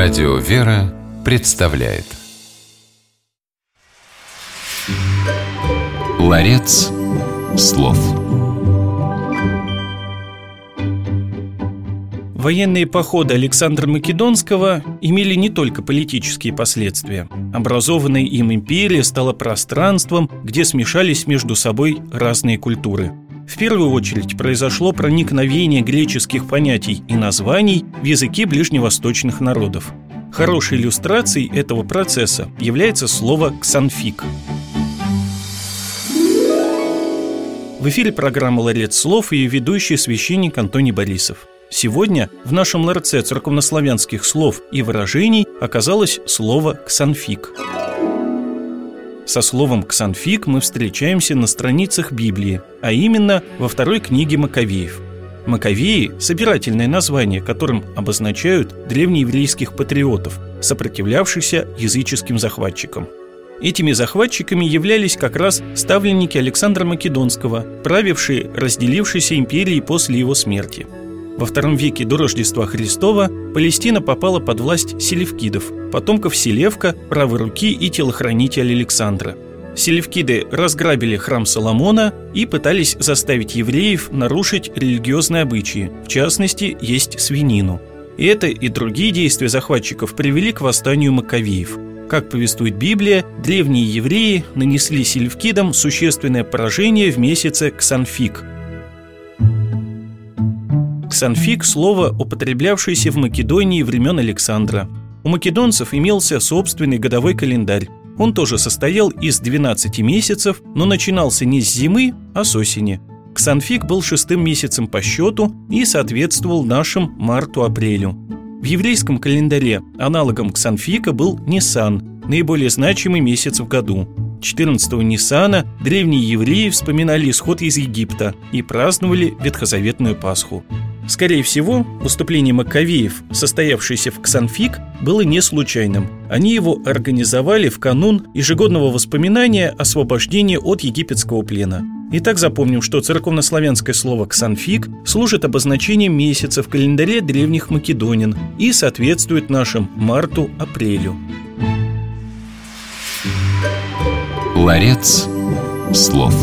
Радио «Вера» представляет. Ларец слов. Военные походы Александра Македонского имели не только политические последствия. Образованная им империя стала пространством, где смешались между собой разные культуры – в первую очередь произошло проникновение греческих понятий и названий в языки ближневосточных народов. Хорошей иллюстрацией этого процесса является слово «ксанфик». В эфире программа «Ларец слов» и ведущий священник Антоний Борисов. Сегодня в нашем ларце церковнославянских слов и выражений оказалось слово «ксанфик». Со словом «ксанфик» мы встречаемся на страницах Библии, а именно во второй книге Маковеев. Маковеи – собирательное название, которым обозначают древнееврейских патриотов, сопротивлявшихся языческим захватчикам. Этими захватчиками являлись как раз ставленники Александра Македонского, правившие разделившейся империей после его смерти – во втором веке до Рождества Христова Палестина попала под власть селевкидов, потомков Селевка, правой руки и телохранителя Александра. Селевкиды разграбили храм Соломона и пытались заставить евреев нарушить религиозные обычаи, в частности, есть свинину. И это и другие действия захватчиков привели к восстанию Маковеев. Как повествует Библия, древние евреи нанесли селевкидам существенное поражение в месяце Ксанфик – Ксанфик – слово, употреблявшееся в Македонии времен Александра. У македонцев имелся собственный годовой календарь. Он тоже состоял из 12 месяцев, но начинался не с зимы, а с осени. Ксанфик был шестым месяцем по счету и соответствовал нашим марту-апрелю. В еврейском календаре аналогом Ксанфика был Нисан, наиболее значимый месяц в году. 14-го Ниссана древние евреи вспоминали исход из Египта и праздновали Ветхозаветную Пасху. Скорее всего, выступление Маковеев, состоявшееся в Ксанфик, было не случайным. Они его организовали в канун ежегодного воспоминания освобождения от египетского плена. Итак, запомним, что церковнославянское слово «ксанфик» служит обозначением месяца в календаре древних македонин и соответствует нашим марту-апрелю. Ларец слов.